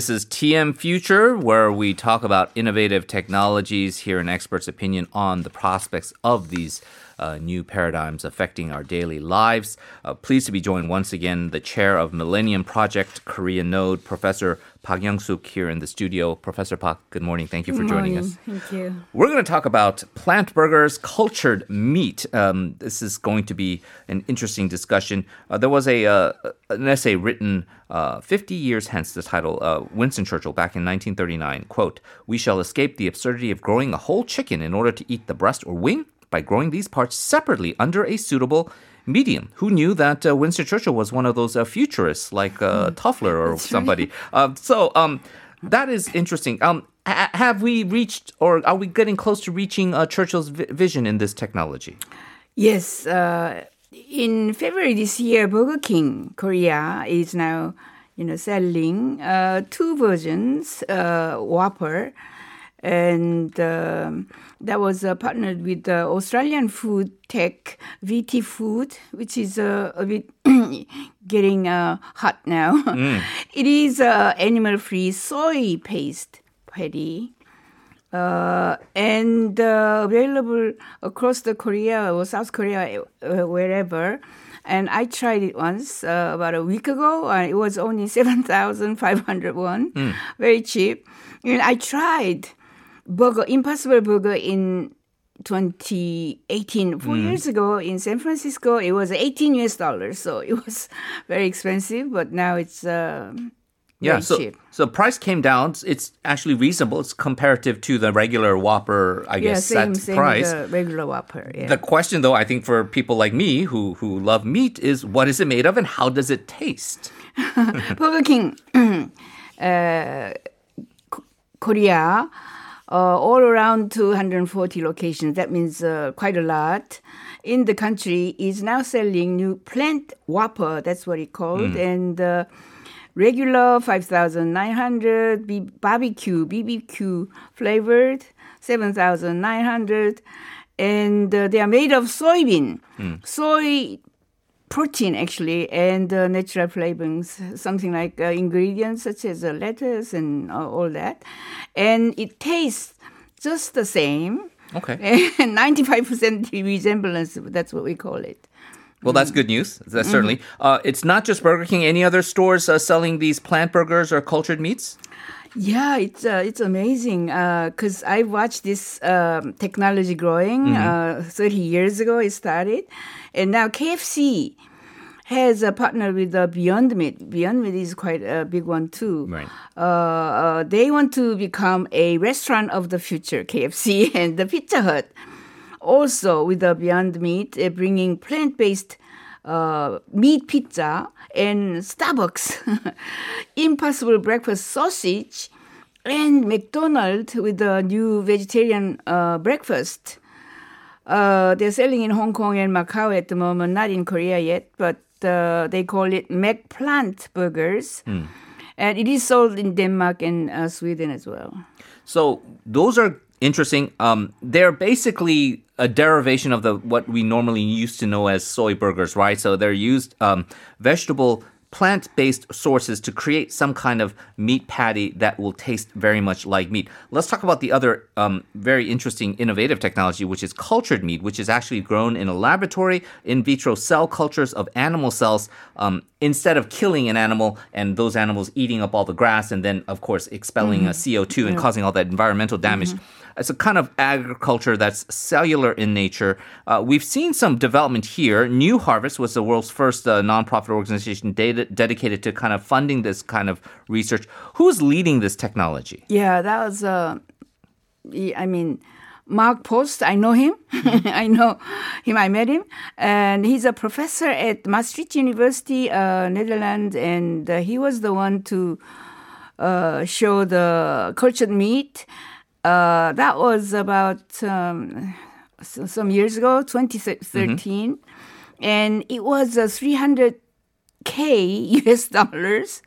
This is TM Future, where we talk about innovative technologies, hear an expert's opinion on the prospects of these uh, new paradigms affecting our daily lives. Uh, pleased to be joined once again, the chair of Millennium Project Korea Node, Professor Park Young-suk here in the studio. Professor Park, good morning. Thank you for Good joining morning. us. Thank you. We're going to talk about plant burgers, cultured meat. Um, this is going to be an interesting discussion. Uh, there was a uh, an essay written uh, 50 years hence. The title, uh, Winston Churchill, back in 1939. "Quote: We shall escape the absurdity of growing a whole chicken in order to eat the breast or wing by growing these parts separately under a suitable." Medium. Who knew that uh, Winston Churchill was one of those uh, futurists like uh, Toffler or somebody? Uh, so um, that is interesting. Um, ha- have we reached, or are we getting close to reaching uh, Churchill's vi- vision in this technology? Yes, uh, in February this year, Burger King Korea is now, you know, selling uh, two versions, uh, Whopper, and um, that was uh, partnered with the Australian food tech v2food, which is uh, a bit getting uh, hot now. It is uh, animal-free soy paste patty. Uh, and uh, available across the Korea or South Korea, uh, wherever. And I tried it once uh, about a week ago, and it was only seven thousand five hundred won, very cheap. And I tried burger, Impossible Burger in 2018, four years ago in San Francisco. It was 18 US dollars, so it was very expensive. But now it's uh, Yeah, so cheap. so price came down. It's actually reasonable. It's comparative to the regular Whopper, I Yeah, guess, same, set same price. the regular Whopper. Yeah. The question, though, I think for people like me who who love meat is what is it made of and how does it taste? Burger King, uh, Korea, uh, all around 240 locations. That means uh, quite a lot. In the country, is now selling new plant Whopper. That's what it called, and uh, regular 5,900, B- barbecue BBQ flavored 7,900, and uh, they are made of soybean, soy protein actually and uh, natural flavorings something like uh, ingredients such as uh, lettuce and uh, all that and it tastes just the same Okay. and 95% resemblance that's what we call it Well, that's good news. That's certainly. Uh, it's not just Burger King. Any other stores uh, selling these plant burgers or cultured meats? Yeah, it's uh, it's amazing because I watched this um, technology growing. Uh, Thirty years ago, it started, and now KFC has a partner with uh, Beyond Meat. Beyond Meat is quite a big one too. Right. Uh, uh, they want to become a restaurant of the future, KFC and the Pizza Hut. Also, with the Beyond Meat, uh, bringing plant-based uh, meat pizza and Starbucks, Impossible Breakfast sausage, and McDonald's with the new vegetarian uh, breakfast. Uh, they're selling in Hong Kong and Macau at the moment, not in Korea yet, but uh, they call it McPlant Burgers. And it is sold in Denmark and uh, Sweden as well. So those are interesting. Um, they're basically a derivation of the what we normally used to know as soy burgers, right? So they're used um, vegetable plant-based sources to create some kind of meat patty that will taste very much like meat. Let's talk about the other um, very interesting innovative technology, which is cultured meat, which is actually grown in a laboratory in vitro cell cultures of animal cells. Um, instead of killing an animal and those animals eating up all the grass and then, of course, expelling uh, CO2 and causing all that environmental damage. It's a kind of agriculture that's cellular in nature. Uh, we've seen some development here. New Harvest was the world's first uh, nonprofit organization ded- dedicated to kind of funding this kind of research. Who's leading this technology? Yeah, that was, uh, I mean, Mark Post, I know him. I know him, I met him. And he's a professor at Maastricht University, uh, Netherlands, and uh, he was the one to uh, show the cultured meat. Uh, that was about um, s- some years ago, 2013. And it was uh, 300K US dollars.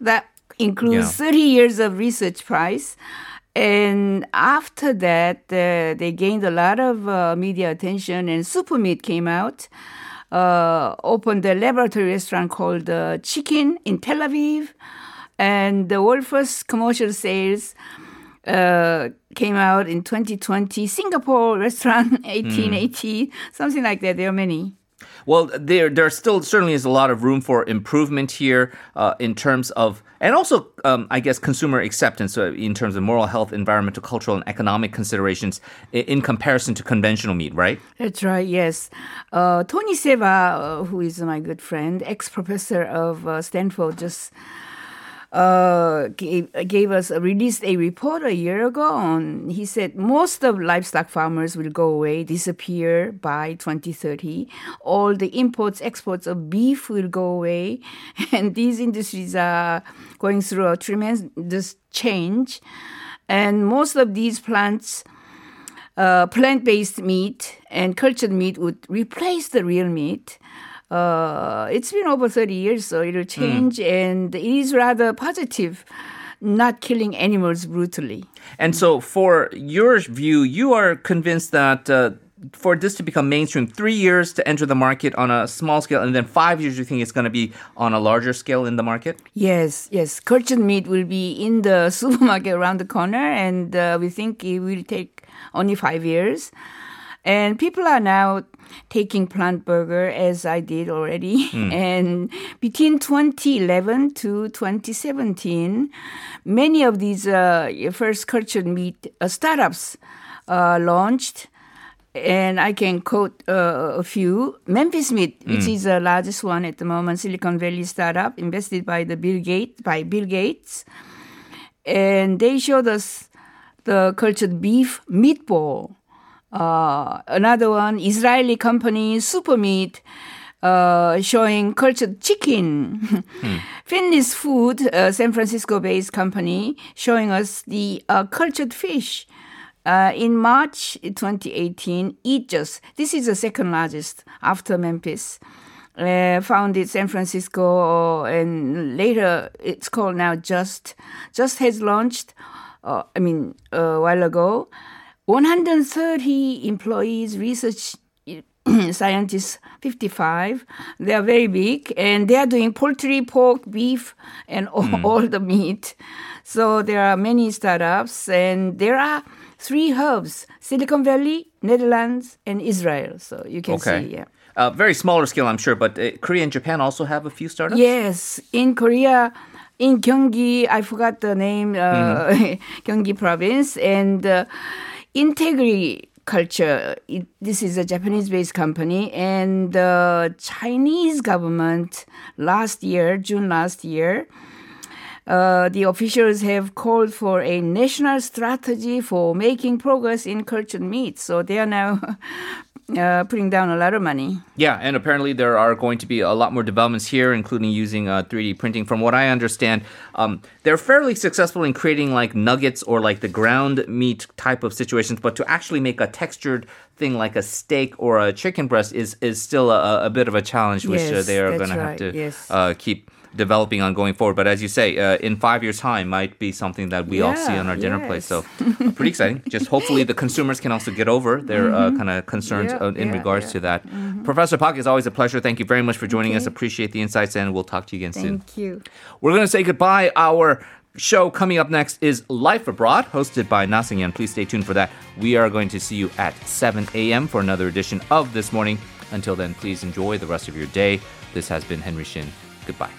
That includes Yeah. 30 years of research price. And after that, uh, they gained a lot of uh, media attention, and Supermeat came out, uh, opened a laboratory restaurant called uh, Chicken in Tel Aviv, And the world first commercial sales uh, came out in 2020. Singapore restaurant 1880, something like that. There are many. Well, there there still certainly is a lot of room for improvement here uh, in terms of, and also um, I guess consumer acceptance uh, in terms of moral health, environmental, cultural, and economic considerations in, in comparison to conventional meat, right? That's right. Yes, uh, Tony Seba, uh, who is my good friend, ex professor of uh, Stanford, just uh, gave, gave us uh, released a report a year ago on he said most of livestock farmers will go away disappear by 2030 all the imports exports of beef will go away. And these industries are going through a tremendous change. And most of these plants uh, plant-based meat and cultured meat would replace the real meat uh, it's been over 30 years, so it'll change, mm. and it is rather positive. Not killing animals brutally. And so, for your view, you are convinced that uh, for this to become mainstream, three years to enter the market on a small scale, and then five years you think it's going to be on a larger scale in the market? Yes, yes. Cultured meat will be in the supermarket around the corner, and uh, we think it will take only five years. And people are now taking plant burger as I did already. Mm. And between 2011 to 2017, many of these uh, first cultured meat uh, startups uh, launched. And I can quote uh, a few. Memphis Meat, which mm. is the largest one at the moment, Silicon Valley startup, invested by the Bill Gates, by Bill Gates. And they showed us the cultured beef meatball uh, another one, Israeli company, Supermeat, uh, showing cultured chicken. hmm. Finless Food, uh, San Francisco-based company, showing us the uh, cultured fish. Uh, in March 2018, Eat Just, this is the second largest after Memphis, uh, founded San Francisco, and later it's called now Just. Just has launched, uh, I mean, a while ago. 130 employees, research scientists 55 they are very big and they are doing poultry pork beef and all, mm. all, the meat so there are many startups and there are three hubs silicon valley netherlands and israel so you can okay. see yeah uh, very smaller scale i'm sure but uh, korea and japan also have a few startups yes in korea in gyeonggi i forgot the name uh, mm. gyeonggi province and Integrity Culture. It, this is a Japanese-based company, and the Chinese government last year, June last year, uh, the officials have called for a national strategy for making progress in cultured meat. So they are now uh, putting down a lot of money. Yeah, and apparently there are going to be a lot more developments here, including using uh, 3D printing. From what I understand, um, they're fairly successful in creating like nuggets or like the ground meat type of situations, but to actually make a textured thing like a steak or a chicken breast is is still a, a bit of a challenge, which uh, yes, uh, they are going right. to have to yes. Uh, keep developing on going forward. But as you say, uh, in five years' time, might be something that we yeah, all see on our dinner yes. plate. So uh, pretty exciting. Just hopefully the consumers can also get over their uh, mm-hmm. uh, kind of concerns yeah, in yeah, regards to that. Mm-hmm. Professor Park, is always a pleasure. Thank you very much for joining okay. us. Appreciate the insights, and we'll talk to you again Thank soon. Thank you. We're going to say goodbye. Our show coming up next is Life Abroad, hosted by Nasingyan. Please stay tuned for that. We are going to see you at 7 a.m. for another edition of This Morning. Until then, please enjoy the rest of your day. This has been Henry Shin. Goodbye.